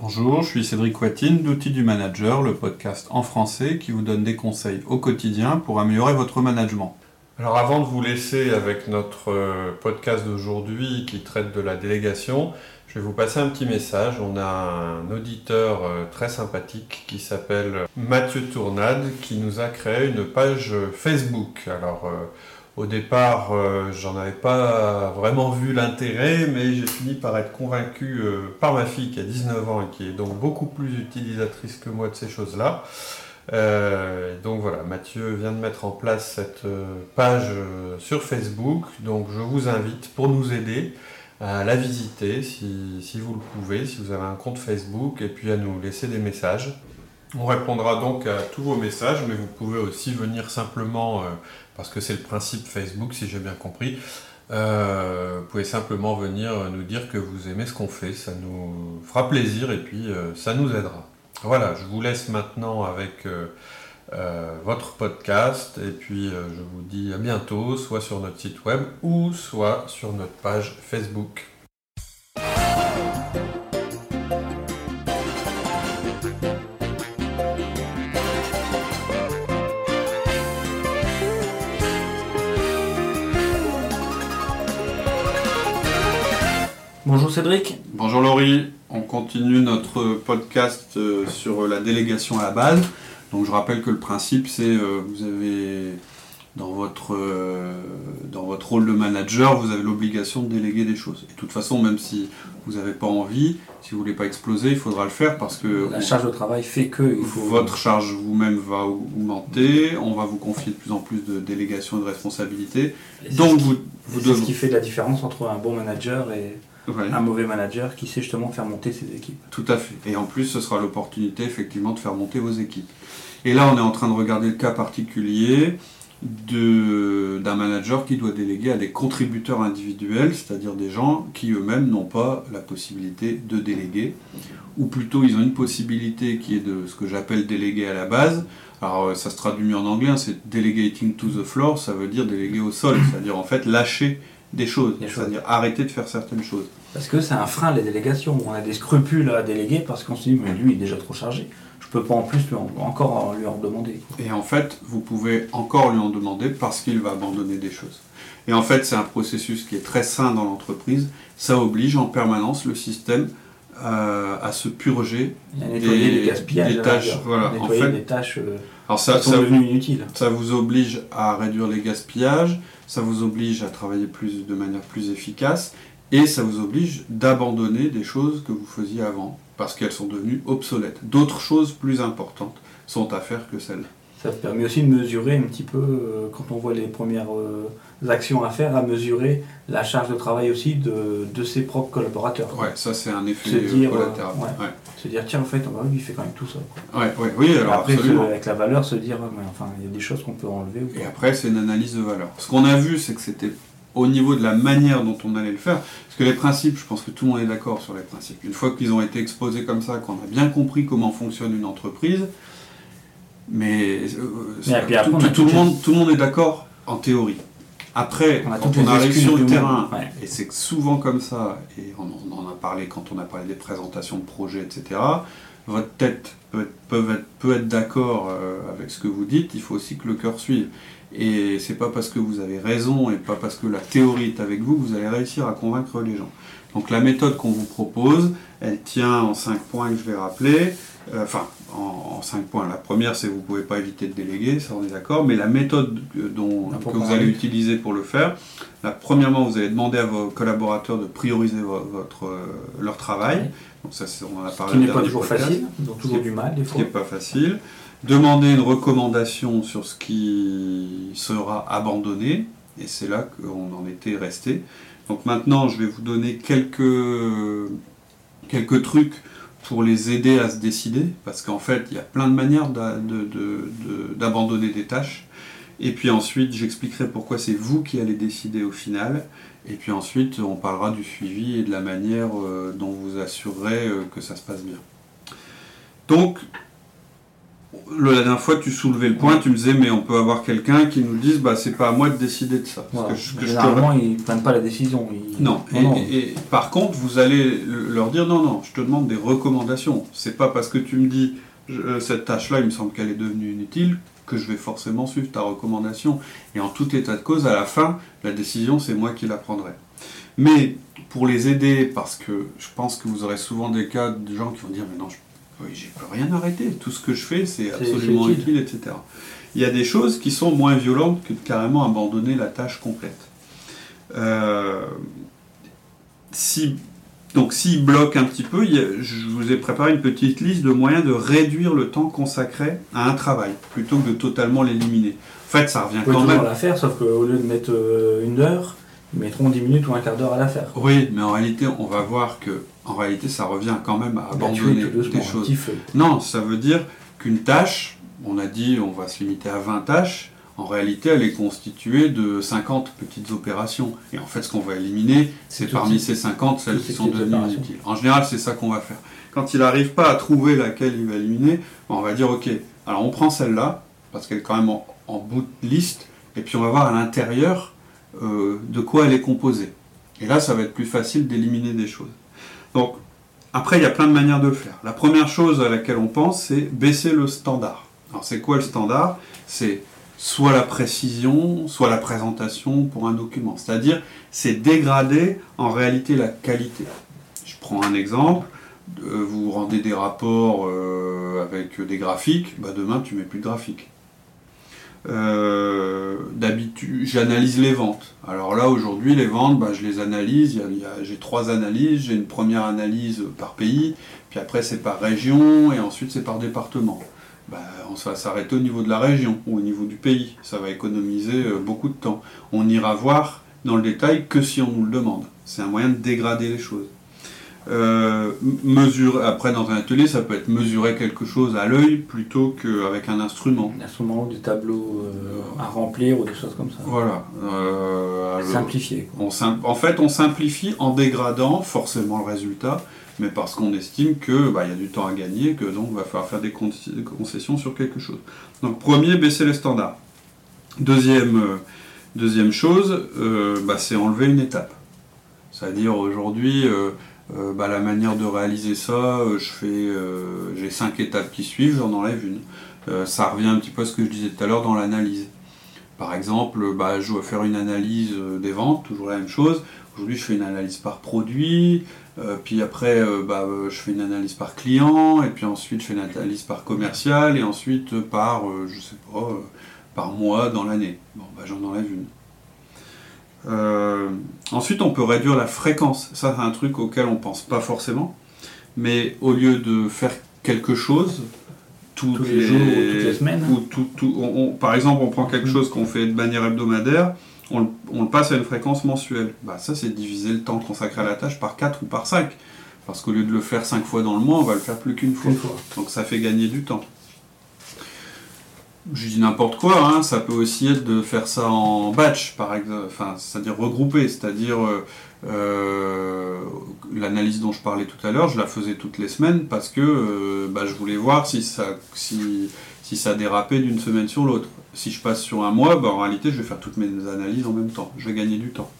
Bonjour, je suis Cédric Watine d'Outils du Manager, le podcast en français qui vous donne des conseils au quotidien pour améliorer votre management. Alors avant de vous laisser avec notre euh, podcast d'aujourd'hui qui traite de la délégation, je vais vous passer un petit message. On a un auditeur euh, très sympathique qui s'appelle Mathieu Tournade qui nous a créé une page Facebook. Alors euh, au départ, j'en avais pas vraiment vu l'intérêt, mais j'ai fini par être convaincu par ma fille qui a 19 ans et qui est donc beaucoup plus utilisatrice que moi de ces choses-là. Euh, donc voilà, Mathieu vient de mettre en place cette euh, page euh, sur Facebook. Donc je vous invite pour nous aider à la visiter si, vous le pouvez, si vous avez un compte Facebook, et puis à nous laisser des messages. On répondra donc à tous vos messages, mais vous pouvez aussi venir simplement, parce que c'est le principe Facebook, si j'ai bien compris, vous pouvez simplement venir nous dire que vous aimez ce qu'on fait, ça nous fera plaisir et puis ça nous aidera. Voilà, je vous laisse maintenant avec euh, euh, votre podcast et puis euh, je vous dis à bientôt, soit sur notre site web ou soit sur notre page Facebook. Bonjour Cédric. Bonjour Laurie on continue notre podcast euh, sur la délégation à la base. Donc je rappelle que le principe c'est euh, vous avez dans votre, euh, dans votre rôle de manager, vous avez l'obligation de déléguer des choses. Et de toute façon, même si vous n'avez pas envie, si vous ne voulez pas exploser, il faudra le faire parce que... La charge de travail fait que... Votre charge vous-même va augmenter, on va vous confier de plus en plus de délégations et de responsabilités. Donc vous, vous devez... ce qui fait la différence entre un bon manager et un mauvais manager qui sait justement faire monter ses équipes. Tout à fait. Et en plus, ce sera l'opportunité effectivement de faire monter vos équipes. Et là, on est en train de regarder le cas particulier d'un manager qui doit déléguer à des contributeurs individuels, c'est-à-dire des gens qui eux-mêmes n'ont pas la possibilité de déléguer, ou plutôt ils ont une possibilité qui est de ce que j'appelle déléguer à la base. Alors euh, ça se traduit mieux en anglais, hein, c'est delegating to the floor, ça veut dire déléguer au sol, c'est-à-dire en fait lâcher des choses, c'est-à-dire arrêter de faire certaines choses. Parce que c'est un frein, les délégations. On a des scrupules à déléguer parce qu'on se dit, mais lui, il est déjà trop chargé. Je peux pas en plus lui encore lui en demander. Et en fait, vous pouvez encore lui en demander parce qu'il va abandonner des choses. Et en fait, c'est un processus qui est très sain dans l'entreprise. Ça oblige en permanence le système euh, à se purger des, des, tâches. Voilà. En fait, des tâches euh, alors ça, sont devenues inutiles. Ça vous oblige à réduire les gaspillages, ça vous oblige à travailler plus, de manière plus efficace, et ça vous oblige d'abandonner des choses que vous faisiez avant, parce qu'elles sont devenues obsolètes. D'autres choses plus importantes sont à faire que celles-là. Ça permet aussi de mesurer un petit peu, euh, quand on voit les premières euh, actions à faire, à mesurer la charge de travail aussi de, de ses propres collaborateurs. Ouais, ça c'est un effet se dire, collatéral. Euh, Se dire, tiens, en fait, on il fait quand même tout ça. Ouais, ouais, oui, alors après, avec la valeur, se dire, enfin, il y a des choses qu'on peut enlever. Et après, c'est une analyse de valeur. Ce qu'on a vu, c'est que c'était au niveau de la manière dont on allait le faire. Parce que les principes, je pense que tout le monde est d'accord sur les principes. Une fois qu'ils ont été exposés comme ça, qu'on a bien compris comment fonctionne une entreprise, mais, euh, tout, le monde, tout le monde est d'accord en théorie. Après, quand on arrive sur le terrain, et c'est souvent comme ça, et on, en a parlé quand on a parlé des présentations de projets, etc., votre tête peut être, peut être, d'accord euh, avec ce que vous dites, il faut aussi que le cœur suive. Et c'est pas parce que vous avez raison et pas parce que la théorie est avec vous que vous allez réussir à convaincre les gens. Donc la méthode qu'on vous propose, elle tient en cinq points que je vais rappeler. Euh, enfin, en, cinq points. La première, c'est que vous ne pouvez pas éviter de déléguer, ça on est d'accord, mais la méthode dont, que vous allez utiliser pour le faire, premièrement, vous allez demander à vos collaborateurs de prioriser votre, euh, leur travail. Donc ça, on en a parlé. Ce qui n'est pas toujours facile, ils ont toujours du mal des fois. Ce qui n'est pas facile. Demander une recommandation sur ce qui sera abandonné, et c'est là qu'on en était resté. Donc maintenant, je vais vous donner quelques, quelques trucs pour les aider à se décider, parce qu'en fait, il y a plein de manières d'abandonner des tâches. Et puis ensuite, j'expliquerai pourquoi c'est vous qui allez décider au final. Et puis ensuite, on parlera du suivi et de la manière euh, dont vous assurerez euh, que ça se passe bien. Donc, la dernière fois, tu soulevais le point, tu me disais, mais on peut avoir quelqu'un qui nous dise, bah, c'est pas à moi de décider de ça. Généralement, ils ne prennent pas la décision. Non. Et, par contre, vous allez leur dire, non, non, je te demande des recommandations. C'est pas parce que tu me dis, euh, cette tâche-là, il me semble qu'elle est devenue inutile, que je vais forcément suivre ta recommandation. Et en tout état de cause, à la fin, la décision, c'est moi qui la prendrai. Mais pour les aider, parce que je pense que vous aurez souvent des cas de gens qui vont dire, mais non, je oui, j'ai peux rien arrêter. Tout ce que je fais, c'est absolument utile. etc. Il y a des choses qui sont moins violentes que de carrément abandonner la tâche complète. Euh, si, donc s'il bloque un petit peu, je vous ai préparé une petite liste de moyens de réduire le temps consacré à un travail, plutôt que de totalement l'éliminer. En fait, ça revient quand même. la faire, sauf qu'au lieu de mettre euh, une heure, ils mettront 10 minutes ou un quart d'heure à la faire. Oui, mais en réalité, on va voir que en réalité, ça revient quand même à abandonner des choses. Non, ça veut dire qu'une tâche, on a dit on va se limiter à 20 tâches, en réalité, elle est constituée de 50 petites opérations. Et en fait, ce qu'on va éliminer, c'est parmi ces 50 celles qui sont devenues inutiles. En général, c'est ça qu'on va faire. Quand il n'arrive pas à trouver laquelle il va éliminer, on va dire ok, alors on prend celle-là, parce qu'elle est quand même en, bout de liste, et puis on va voir à l'intérieur euh, de quoi elle est composée. Et là, ça va être plus facile d'éliminer des choses. Donc, après, il y a plein de manières de le faire. La première chose à laquelle on pense, c'est baisser le standard. Alors, c'est quoi le standard? C'est soit la précision, soit la présentation pour un document. C'est-à-dire, c'est dégrader en réalité la qualité. Je prends un exemple. Euh, vous rendez des rapports euh, avec des graphiques, bah demain tu mets plus de graphiques. Euh, d'habitude, j'analyse les ventes. Alors là, aujourd'hui, les ventes, bah, je les analyse. j'ai trois analyses. J'ai une première analyse par pays, puis après c'est par région, et ensuite c'est par département. Bah, on va s'arrêter au niveau de la région ou au niveau du pays. Ça va économiser euh, beaucoup de temps. On ira voir dans le détail que si on nous le demande. C'est un moyen de dégrader les choses. Euh, après, dans un atelier, ça peut être mesurer quelque chose à l'œil plutôt qu'avec un instrument. Un instrument, des tableaux euh, à remplir ou des choses comme ça. Voilà. Euh, Simplifier. en fait, on simplifie en dégradant forcément le résultat, mais parce qu'on estime qu'il bah, y a du temps à gagner, que donc il va falloir faire des concessions sur quelque chose. Donc, premier, baisser les standards. Deuxième, deuxième chose, bah, c'est enlever une étape. C'est-à-dire aujourd'hui, euh, bah, la manière de réaliser ça, euh, euh, j'ai cinq étapes qui suivent, j'en enlève une. ça revient un petit peu à ce que je disais tout à l'heure dans l'analyse. Par exemple, bah, je dois faire une analyse des ventes, toujours la même chose. Aujourd'hui, je fais une analyse par produit, puis après, bah, je fais une analyse par client, et puis ensuite, je fais une analyse par commercial, et ensuite par, je sais pas, par mois dans l'année. Bon, j'en enlève une. Euh, ensuite, on peut réduire la fréquence. Ça, c'est un truc auquel on pense pas forcément. Mais au lieu de faire quelque chose tous les, jours ou toutes les semaines, ou par exemple, on prend quelque mm. chose qu'on fait de manière hebdomadaire, on, le passe à une fréquence mensuelle. Bah, ça, c'est diviser le temps consacré à la tâche par 4 ou par 5. Parce qu'au lieu de le faire 5 fois dans le mois, on va le faire plus qu'une fois. Donc ça fait gagner du temps je dis n'importe quoi, hein, ça peut aussi être de faire ça en batch, par exemple, enfin, c'est-à-dire regrouper, c'est-à-dire euh, euh, l'analyse dont je parlais tout à l'heure, je la faisais toutes les semaines parce que euh, bah, je voulais voir si ça, si, ça dérapait d'une semaine sur l'autre. Si je passe sur un mois, bah, en réalité, je vais faire toutes mes analyses en même temps, je vais gagner du temps.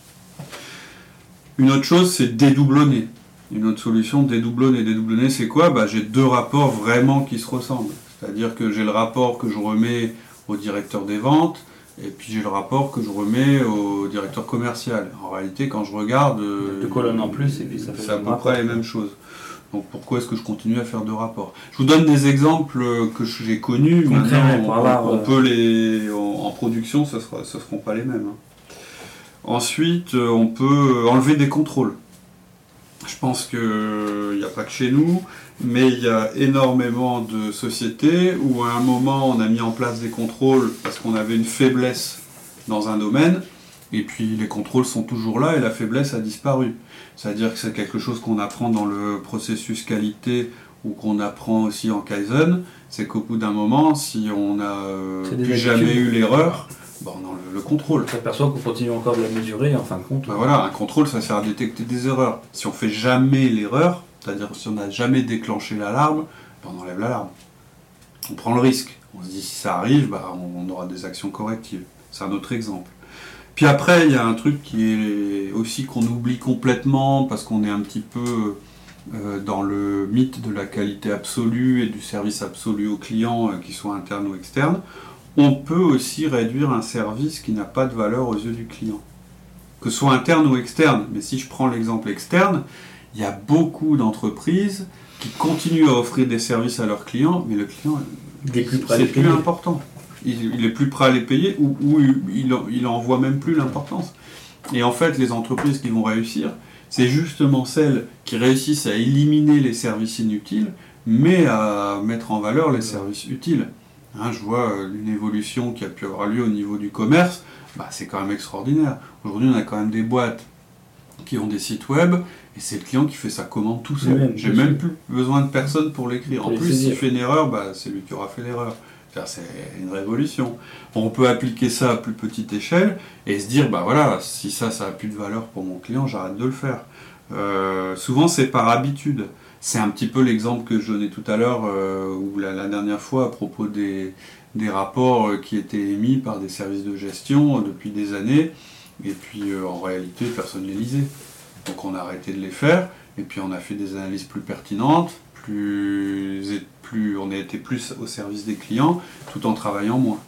Une autre chose, c'est dédoublonner. Une autre solution, dédoublonner. Dédoublonner, c'est quoi? Bah, J'ai deux rapports vraiment qui se ressemblent. C'est-à-dire que j'ai le rapport que je remets au directeur des ventes, et puis j'ai le rapport que je remets au directeur commercial. En réalité, quand je regarde... Deux colonnes en plus, et puis ça fait... C'est à peu près les mêmes choses. Donc pourquoi est-ce que je continue à faire deux rapports? Je vous donne des exemples que j'ai connus. Maintenant, on, peut les... En, production, ce ne seront pas les mêmes. Hein. Ensuite, on peut enlever des contrôles. Je pense qu'il n'y a pas que chez nous, mais il y a énormément de sociétés où à un moment on a mis en place des contrôles parce qu'on avait une faiblesse dans un domaine, et puis les contrôles sont toujours là et la faiblesse a disparu. C'est-à-dire que c'est quelque chose qu'on apprend dans le processus qualité ou qu'on apprend aussi en Kaizen, c'est qu'au bout d'un moment, si on n'a euh, plus jamais eu l'erreur, bon, on enlève le contrôle. On s'aperçoit qu'on continue encore de la mesurer en fin de compte. Ben voilà, un contrôle, ça sert à détecter des erreurs. Si on fait jamais l'erreur, c'est-à-dire si on n'a jamais déclenché l'alarme, ben on enlève l'alarme. on prend le risque. On se dit si ça arrive, bah, on aura des actions correctives. C'est un autre exemple. Puis après, il y a un truc qui est aussi qu'on oublie complètement parce qu'on est un petit peu euh, dans le mythe de la qualité absolue et du service absolu au client, euh, qu'il soit interne ou externe. On peut aussi réduire un service qui n'a pas de valeur aux yeux du client, que ce soit interne ou externe. Mais si je prends l'exemple externe, il y a beaucoup d'entreprises qui continuent à offrir des services à leurs clients, mais le client, c'est plus important il, est plus prêt à les payer ou, il, en voit même plus l'importance. Et en fait, les entreprises qui vont réussir, c'est justement celles qui réussissent à éliminer les services inutiles, mais à mettre en valeur les services utiles. Hein, je vois euh, une évolution qui a pu avoir lieu au niveau du commerce, bah, c'est quand même extraordinaire. Aujourd'hui, on a quand même des boîtes qui ont des sites web, et c'est le client qui fait sa commande tout seul. J'ai même plus besoin de personne pour l'écrire. En plus, s'il fait une erreur, bah, c'est lui qui aura fait l'erreur. C'est une révolution. On peut appliquer ça à plus petite échelle et se dire, bah voilà, si ça, ça a plus de valeur pour mon client, j'arrête de le faire. Euh, souvent, c'est par habitude. C'est un petit peu l'exemple que je donnais tout à l'heure, euh, ou la, dernière fois, à propos des, rapports euh, qui étaient émis par des services de gestion depuis des années, et puis en réalité, personne. Donc on a arrêté de les faire, et puis on a fait des analyses plus pertinentes, plus, on a été plus au service des clients tout en travaillant moins.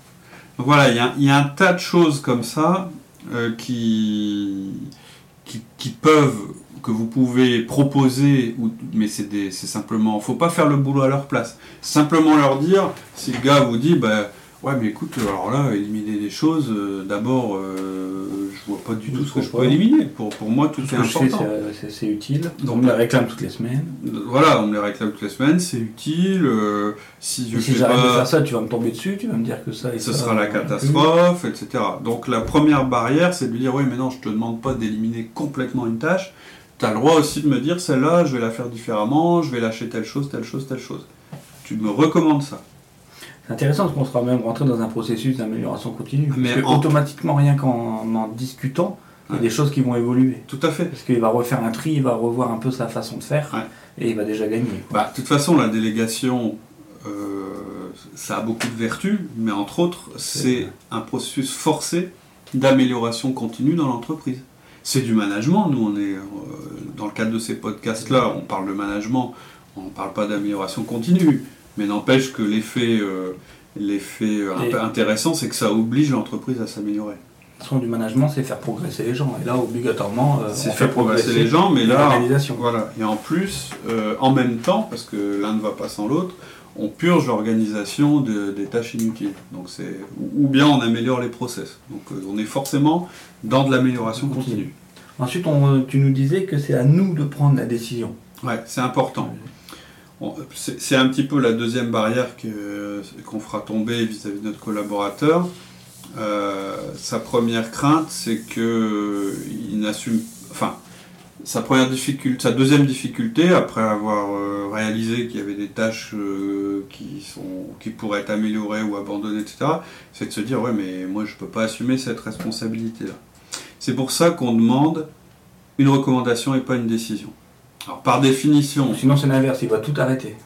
Donc voilà, il y, a un tas de choses comme ça euh, qui, qui, peuvent, que vous pouvez proposer, mais c'est simplement, faut pas faire le boulot à leur place. Simplement leur dire, si le gars vous dit, bah, ouais mais écoute, alors là, éliminer des choses, euh, d'abord, euh, je vois pas du tout ce que je peux éliminer. Pour, pour moi, tout, est important. C'est utile. Donc, on me les réclame toutes les semaines. Voilà, on me les réclame toutes les semaines, c'est utile. Euh, si je si j'arrête de faire ça, tu vas me tomber dessus, tu vas me dire que ça. Et ce sera la catastrophe, etc. Donc la première barrière, c'est de lui dire oui, mais non, je te demande pas d'éliminer complètement une tâche. Tu as le droit aussi de me dire celle-là, je vais la faire différemment, je vais lâcher telle chose, telle chose, telle chose. Tu me recommandes ça. C'est intéressant parce qu'on sera même rentré dans un processus d'amélioration continue. Mais automatiquement, rien qu'en en discutant, il y a des choses qui vont évoluer. Tout à fait. Parce qu'il va refaire un tri, il va revoir un peu sa façon de faire, et il va déjà gagner. Bah, de toute façon, la délégation, euh, ça a beaucoup de vertus, mais entre autres, c'est un processus forcé d'amélioration continue dans l'entreprise. C'est du management, nous on est, euh, dans le cadre de ces podcasts-là, on parle de management, on ne parle pas d'amélioration continue. Mais n'empêche que l'effet euh, euh, intéressant, c'est que ça oblige l'entreprise à s'améliorer. Son du management, c'est faire progresser les gens. Et là, obligatoirement, euh, c'est faire progresser, les gens, mais là, voilà. Et en plus, en même temps, parce que l'un ne va pas sans l'autre, on purge l'organisation des tâches inutiles. Donc c'est ou bien on améliore les process. Donc on est forcément dans de l'amélioration continue. Ensuite, tu nous disais que c'est à nous de prendre la décision. Ouais, c'est important c'est un petit peu la deuxième barrière qu'on fera tomber vis-à-vis de notre collaborateur. Euh, sa première crainte, c'est qu'il n'assume. Enfin, sa, deuxième difficulté, après avoir euh, réalisé qu'il y avait des tâches euh, qui, qui pourraient être améliorées ou abandonnées, etc., c'est de se dire Ouais, mais moi je ne peux pas assumer cette responsabilité-là. C'est pour ça qu'on demande une recommandation et pas une décision. Alors, par définition. Sinon, c'est l'inverse, il va tout arrêter.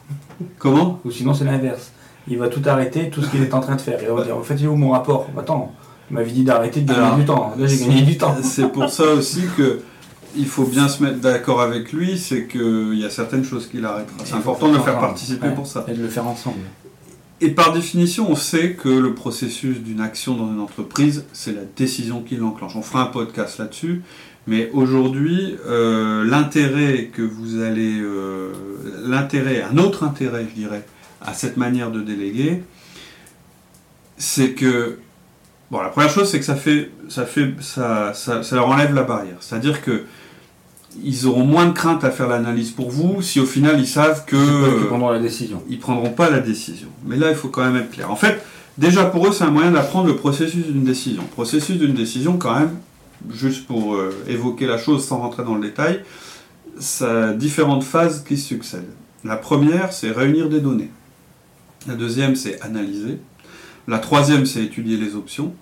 Comment? Ou sinon, c'est l'inverse. Il va tout arrêter, tout ce qu'il est en train de faire. Il va dire En fait, il est où mon rapport? Attends, tu m'avais dit d'arrêter de gagner du temps. Là, j'ai gagné du temps. C'est pour ça aussi que. Il faut bien se mettre d'accord avec lui, c'est qu'il y a certaines choses qu'il arrêtera. C'est important de le faire participer pour ça. Et de le faire ensemble. Et par définition, on sait que le processus d'une action dans une entreprise, c'est la décision qui l'enclenche. On fera un podcast là-dessus, mais aujourd'hui, euh, l'intérêt que vous allez, euh, l'intérêt, un autre intérêt, je dirais, à cette manière de déléguer, c'est que, bon, la première chose, c'est que ça fait, ça fait, ça, ça, leur enlève la barrière. C'est-à-dire que ils auront moins de crainte à faire l'analyse pour vous si au final ils savent que ils prendront la décision. Ils prendront pas la décision. Mais là, il faut quand même être clair. En fait, déjà pour eux, c'est un moyen d'apprendre le processus d'une décision. Le processus d'une décision, quand même, juste pour euh, évoquer la chose sans rentrer dans le détail, ça a différentes phases qui succèdent. La première, c'est réunir des données. La deuxième, c'est analyser. La troisième, c'est étudier les options.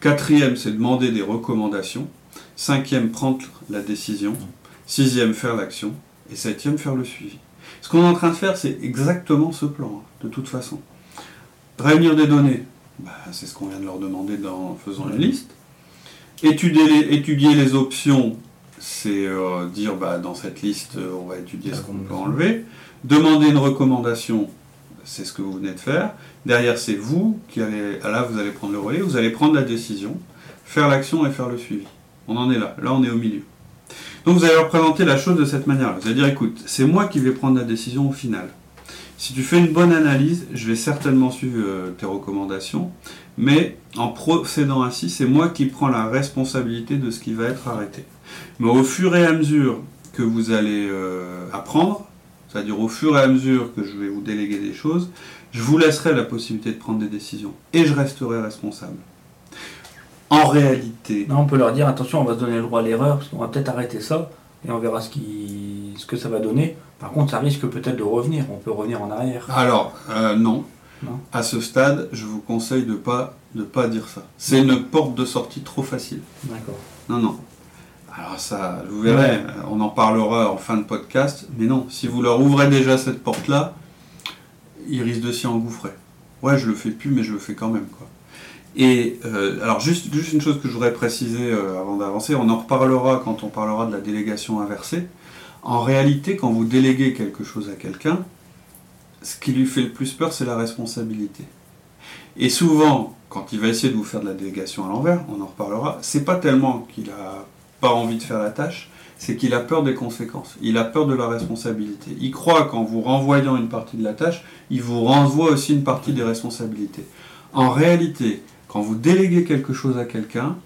Quatrième, c'est demander des recommandations. Cinquième, prendre la décision. Sixième, faire l'action. Et septième, faire le suivi. Ce qu'on est en train de faire, c'est exactement ce plan, hein, de toute façon. Réunir des données, bah, c'est ce qu'on vient de leur demander en faisant une liste. Étudier les, options, c'est euh, dire bah, dans cette liste, euh, on va étudier ce qu'on peut enlever. Demander une recommandation, c'est ce que vous venez de faire. Derrière, c'est vous qui allez, ah, là, vous allez prendre le relais, vous allez prendre la décision, faire l'action et faire le suivi. On en est là. Là, on est au milieu. Donc, vous allez leur présenter la chose de cette manière. Vous allez dire, écoute, c'est moi qui vais prendre la décision au final. Si tu fais une bonne analyse, je vais certainement suivre euh, tes recommandations, mais en procédant ainsi, c'est moi qui prends la responsabilité de ce qui va être arrêté. Mais au fur et à mesure que vous allez euh, apprendre, c'est-à-dire au fur et à mesure que je vais vous déléguer des choses, je vous laisserai la possibilité de prendre des décisions et je resterai responsable. En réalité. on peut leur dire attention, on va se donner le droit à l'erreur parce qu'on va peut-être arrêter ça et on verra ce, qui, ce que ça va donner. Par contre, ça risque peut-être de revenir. On peut revenir en arrière. Alors, euh, non. non. À ce stade, je vous conseille de ne pas, de pas dire ça. C'est une porte de sortie trop facile. D'accord. Non, non. Alors ça, vous verrez, on en parlera en fin de podcast. Mais non, si vous leur ouvrez déjà cette porte-là, ils risquent de s'y engouffrer. Ouais, je le fais plus, mais je le fais quand même. Quoi. Et euh, alors juste, une chose que je voudrais préciser euh, avant d'avancer, on en reparlera quand on parlera de la délégation inversée. En réalité, quand vous déléguez quelque chose à quelqu'un, ce qui lui fait le plus peur, c'est la responsabilité. Et souvent, quand il va essayer de vous faire de la délégation à l'envers, on en reparlera, c'est pas tellement qu'il a pas envie de faire la tâche, c'est qu'il a peur des conséquences. Il a peur de la responsabilité. Il croit qu'en vous renvoyant une partie de la tâche, il vous renvoie aussi une partie des responsabilités. En réalité, quand vous déléguez quelque chose à quelqu'un,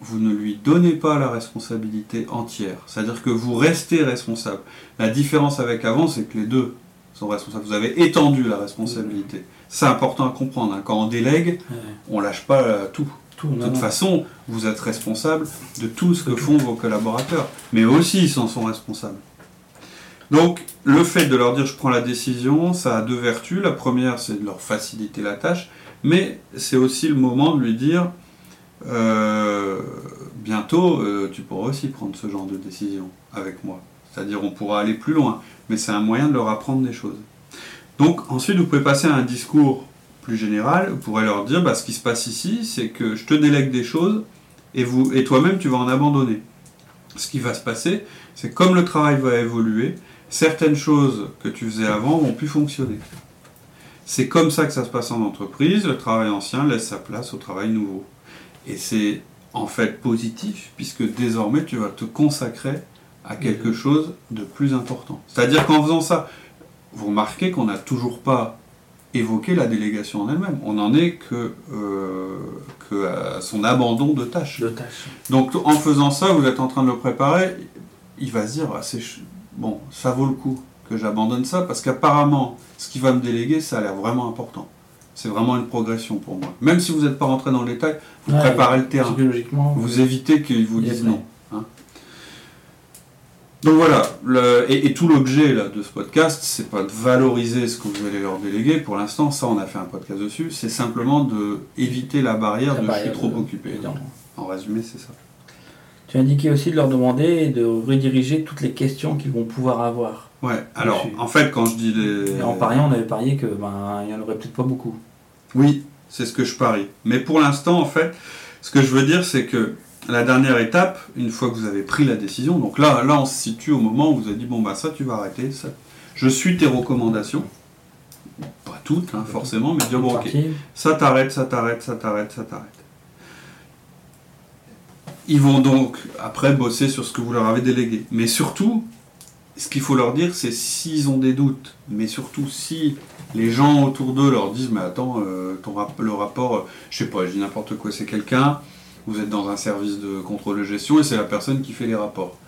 vous ne lui donnez pas la responsabilité entière. C'est-à-dire que vous restez responsable. La différence avec avant, c'est que les deux sont responsables. Vous avez étendu la responsabilité. C'est important à comprendre. Hein. Quand on délègue, on lâche pas euh, tout. De toute façon, vous êtes responsable de tout ce que font vos collaborateurs. Mais aussi, ils s'en sont responsables. Donc, le fait de leur dire je prends la décision, ça a deux vertus. La première, c'est de leur faciliter la tâche. Mais c'est aussi le moment de lui dire euh, bientôt, euh, tu pourras aussi prendre ce genre de décision avec moi. C'est-à-dire, on pourra aller plus loin. Mais c'est un moyen de leur apprendre des choses. Donc, ensuite, vous pouvez passer à un discours plus général, vous pourrez leur dire bah, ce qui se passe ici, c'est que je te délègue des choses et, et toi-même tu vas en abandonner. Ce qui va se passer, c'est comme le travail va évoluer, certaines choses que tu faisais avant vont plus fonctionner. C'est comme ça que ça se passe en entreprise, le travail ancien laisse sa place au travail nouveau. Et c'est en fait positif, puisque désormais tu vas te consacrer à quelque mmh. chose de plus important. C'est-à-dire qu'en faisant ça, vous remarquez qu'on n'a toujours pas évoquer la délégation en elle-même. On n'en est que, euh, à son abandon de tâches. de tâches. Donc en faisant ça, vous êtes en train de le préparer, il va se dire, ah, bon, ça vaut le coup que j'abandonne ça, parce qu'apparemment, ce qui va me déléguer, ça a l'air vraiment important. C'est vraiment une progression pour moi. Même si vous n'êtes pas rentré dans le détail, vous préparez le terrain. Vous évitez qu'ils vous disent non. Donc voilà, et, tout l'objet de ce podcast, c'est pas de valoriser ce que vous allez leur déléguer. Pour l'instant, ça, on a fait un podcast dessus. C'est simplement de éviter la barrière de je suis trop occupé. En résumé, c'est ça. Tu as indiqué aussi de leur demander de rediriger toutes les questions qu'ils vont pouvoir avoir. Ouais. Alors, en fait, quand je dis les. Et en pariant, on avait parié que ben il y en aurait peut-être pas beaucoup. Oui, c'est ce que je parie. Mais pour l'instant, en fait, ce que je veux dire, c'est que la dernière étape, une fois que vous avez pris la décision, donc là, là on se situe au moment où vous avez dit bon bah ça tu vas arrêter, ça. je suis tes recommandations, pas toutes hein, forcément, mais dire bon ok, ça t'arrête, ça t'arrête, ça t'arrête, ça t'arrête. Ils vont donc après bosser sur ce que vous leur avez délégué, mais surtout, ce qu'il faut leur dire, c'est s'ils ont des doutes, mais surtout si les gens autour d'eux leur disent mais attends, euh, ton le rapport, euh, je sais pas, je dis n'importe quoi, c'est quelqu'un vous êtes dans un service de contrôle de gestion et c'est la personne qui fait les rapports.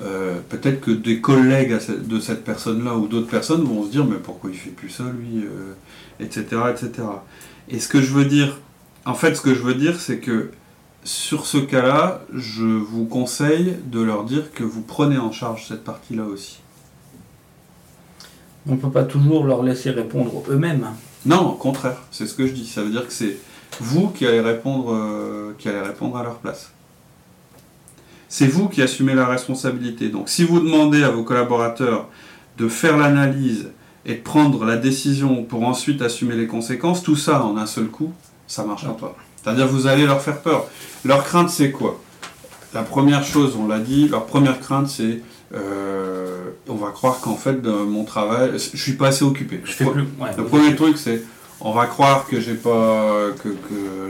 Euh, peut-être que des collègues de cette personne-là ou d'autres personnes vont se dire mais pourquoi il fait plus ça lui, etc., euh, etc. Et ce que je veux dire, en fait, ce que je veux dire, c'est que sur ce cas-là, je vous conseille de leur dire que vous prenez en charge cette partie-là aussi. On ne peut pas toujours leur laisser répondre eux-mêmes. Non, au contraire, c'est ce que je dis. Ça veut dire que c'est vous qui allez répondre, euh, qui allez répondre à leur place. C'est vous qui assumez la responsabilité. Donc si vous demandez à vos collaborateurs de faire l'analyse et prendre la décision pour ensuite assumer les conséquences, tout ça en un seul coup, ça ne marchera pas. C'est-à-dire vous allez leur faire peur. Leur crainte, c'est quoi? La première chose, on l'a dit, leur première crainte, c'est euh, on va croire qu'en fait, dans mon travail, je suis pas assez occupé. le premier truc, c'est on va croire que j'ai pas que,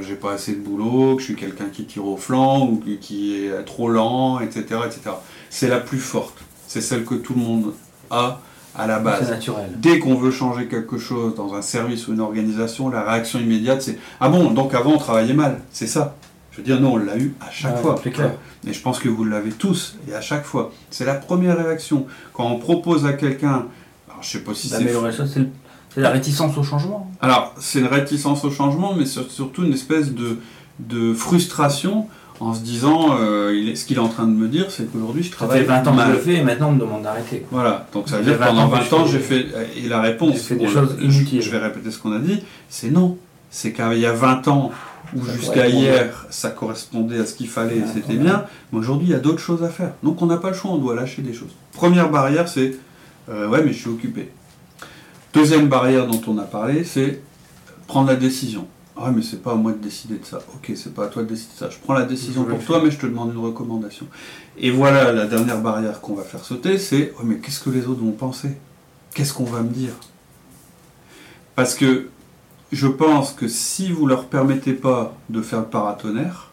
j'ai pas assez de boulot, que je suis quelqu'un qui tire au flanc ou qui est trop lent, etc., etc. C'est la plus forte. C'est celle que tout le monde a à la base. Naturel. Dès qu'on veut changer quelque chose dans un service ou une organisation, la réaction immédiate c'est ah bon donc avant on travaillait mal, c'est ça. Je veux dire non on l'a eu à chaque fois. Clair. Et je pense que vous l'avez tous et à chaque fois. C'est la première réaction quand on propose à quelqu'un. Je sais pas si c'est. C'est la réticence au changement. Alors, c'est une réticence au changement, mais surtout une espèce de, de frustration en se disant, euh, ce qu'il est en train de me dire, c'est qu'aujourd'hui je travaille. Ça fait 20 ans que je le fais et maintenant on me demande d'arrêter. Voilà, donc ça veut dire que pendant 20 ans j'ai fait. Et la réponse. fait des choses inutiles. Je vais répéter ce qu'on a dit, c'est non. C'est qu'il y a 20 ans, ou jusqu'à hier, ça correspondait à ce qu'il fallait et c'était bien, mais aujourd'hui il y a d'autres choses à faire. Donc on n'a pas le choix, on doit lâcher des choses. Première barrière, c'est euh, ouais, mais je suis occupé. Deuxième barrière dont on a parlé, c'est prendre la décision. Ah mais c'est pas à moi de décider de ça. Ok, c'est pas à toi de décider de ça. Je prends la décision pour toi, mais je te demande une recommandation. Et voilà la dernière barrière qu'on va faire sauter, c'est oh, mais qu'est-ce que les autres vont penser? Qu'est-ce qu'on va me dire? Parce que je pense que si vous leur permettez pas de faire le paratonnerre,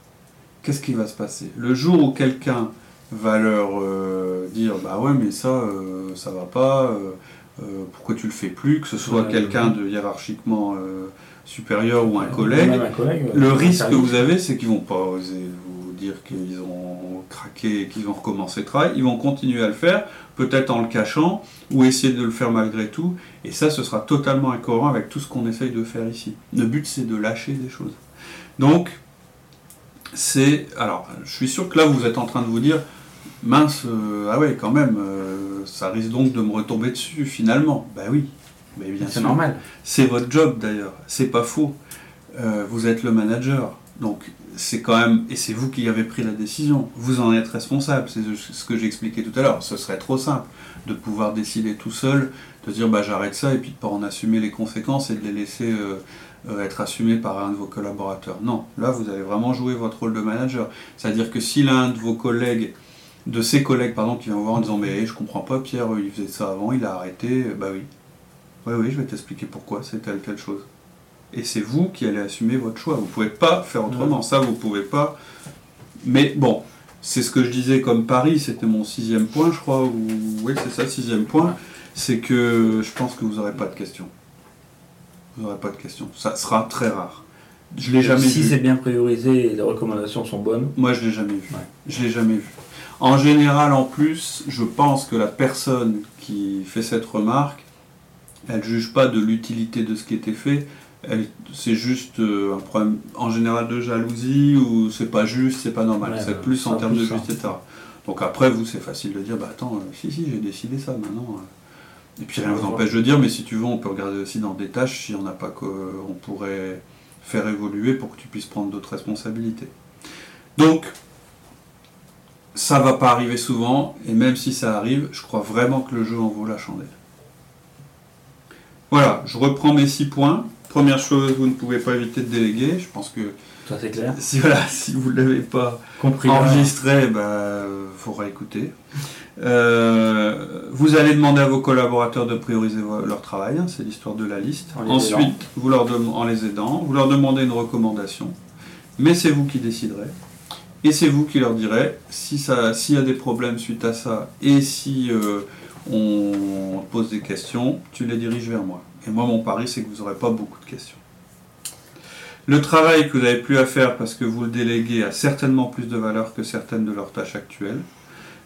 qu'est-ce qui va se passer? Le jour où quelqu'un va leur euh, dire bah ouais mais ça euh, ça va pas euh, pourquoi tu le fais plus, que ce soit quelqu'un de hiérarchiquement supérieur ou un collègue. le risque que vous avez, c'est qu'ils vont pas oser vous dire qu'ils ont craqué et qu'ils vont recommencer le travail. Ils vont continuer à le faire, peut-être en le cachant, ou essayer de le faire malgré tout. Et ça, ce sera totalement incohérent avec tout ce qu'on essaye de faire ici. Le but, c'est de lâcher des choses. Donc, c'est... Alors, je suis sûr que là, vous êtes en train de vous dire, mince, euh, ah ouais, quand même, euh, ça risque donc de me retomber dessus finalement. Ben oui, C'est normal. C'est votre job d'ailleurs, c'est pas faux. Euh, vous êtes le manager, donc c'est quand même, et c'est vous qui avez pris la décision, vous en êtes responsable, c'est ce que j'ai expliqué tout à l'heure. Ce serait trop simple de pouvoir décider tout seul, de dire bah j'arrête ça et puis de pas en assumer les conséquences et de les laisser être assumés par un de vos collaborateurs. Non, là vous avez vraiment joué votre rôle de manager. C'est-à-dire que si l'un de vos collègues de ses collègues pardon, qui viennent voir en disant Mais je comprends pas, Pierre, il faisait ça avant, il a arrêté. Bah oui. Oui, oui, je vais t'expliquer pourquoi c'est telle, telle chose. Et c'est vous qui allez assumer votre choix. Vous pouvez pas faire autrement. Ça, vous pouvez pas. Mais bon, c'est ce que je disais comme Paris, c'était mon sixième point, je crois. Ou... Oui, c'est ça, sixième point. C'est que je pense que vous n'aurez pas de questions. Vous n'aurez pas de questions. Ça sera très rare. Je l'ai jamais si vu. Si c'est bien priorisé et les recommandations sont bonnes. Moi, je l'ai jamais vu. Je l'ai jamais vu. En général, en plus, je pense que la personne qui fait cette remarque, elle ne juge pas de l'utilité de ce qui était fait, c'est juste euh, un problème en général de jalousie ou c'est pas juste, c'est pas normal. c'est plus en termes de justice, etc. Donc après, vous, c'est facile de dire, bah attends, euh, si, si, j'ai décidé ça maintenant. Euh. Et puis rien ne vous empêche de dire, mais si tu veux, on peut regarder aussi dans des tâches si on n'a pas qu'on pourrait faire évoluer pour que tu puisses prendre d'autres responsabilités. Donc, ça va pas arriver souvent, et même si ça arrive, je crois vraiment que le jeu en vaut la chandelle. Voilà, je reprends mes six points. Première chose, vous ne pouvez pas éviter de déléguer. Je pense que ça c'est clair. Si, voilà, si vous ne l'avez pas Compris, enregistré, il bah, faut réécouter. Euh, vous allez demander à vos collaborateurs de prioriser leur travail, hein, c'est l'histoire de la liste. Ensuite, vous leur en les aidant, vous leur demandez une recommandation, mais c'est vous qui déciderez. Et c'est vous qui leur direz si s'il y a des problèmes suite à ça et si euh, on pose des questions, tu les diriges vers moi. Et moi, mon pari, c'est que vous n'aurez pas beaucoup de questions. Le travail que vous n'avez plus à faire parce que vous le déléguez a certainement plus de valeur que certaines de leurs tâches actuelles,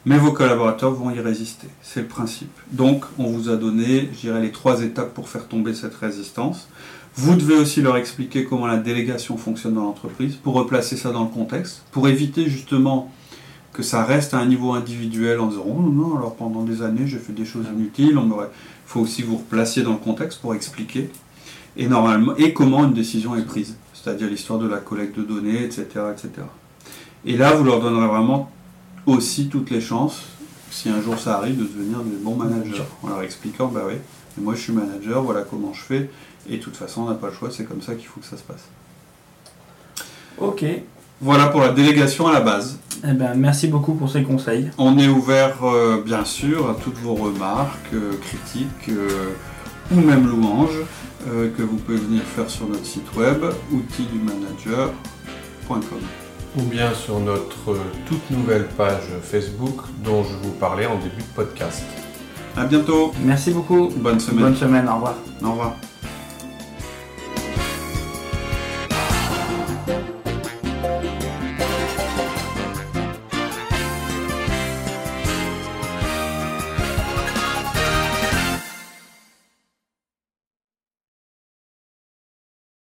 mais vos collaborateurs vont y résister. C'est le principe. Donc, on vous a donné, je dirais, les trois étapes pour faire tomber cette résistance. Vous devez aussi leur expliquer comment la délégation fonctionne dans l'entreprise, pour replacer ça dans le contexte, pour éviter justement que ça reste à un niveau individuel en disant oh non, alors pendant des années j'ai fait des choses inutiles. Il faut aussi vous replacer dans le contexte pour expliquer et normalement et comment une décision est prise, c'est-à-dire l'histoire de la collecte de données, etc., etc. Et là, vous leur donnerez vraiment aussi toutes les chances, si un jour ça arrive, de devenir des bons managers, en leur expliquant, bah oui, moi je suis manager, voilà comment je fais. Et de toute façon, on n'a pas le choix, c'est comme ça qu'il faut que ça se passe. Ok. Voilà pour la délégation à la base. Eh ben, merci beaucoup pour ces conseils. On est ouvert, euh, bien sûr, à toutes vos remarques, euh, critiques euh, ou même louanges que vous pouvez venir faire sur notre site web outildumanager.com ou bien sur notre toute nouvelle page Facebook dont je vous parlais en début de podcast. À bientôt. Merci beaucoup. Bonne semaine. Bonne semaine. Au revoir. Au revoir.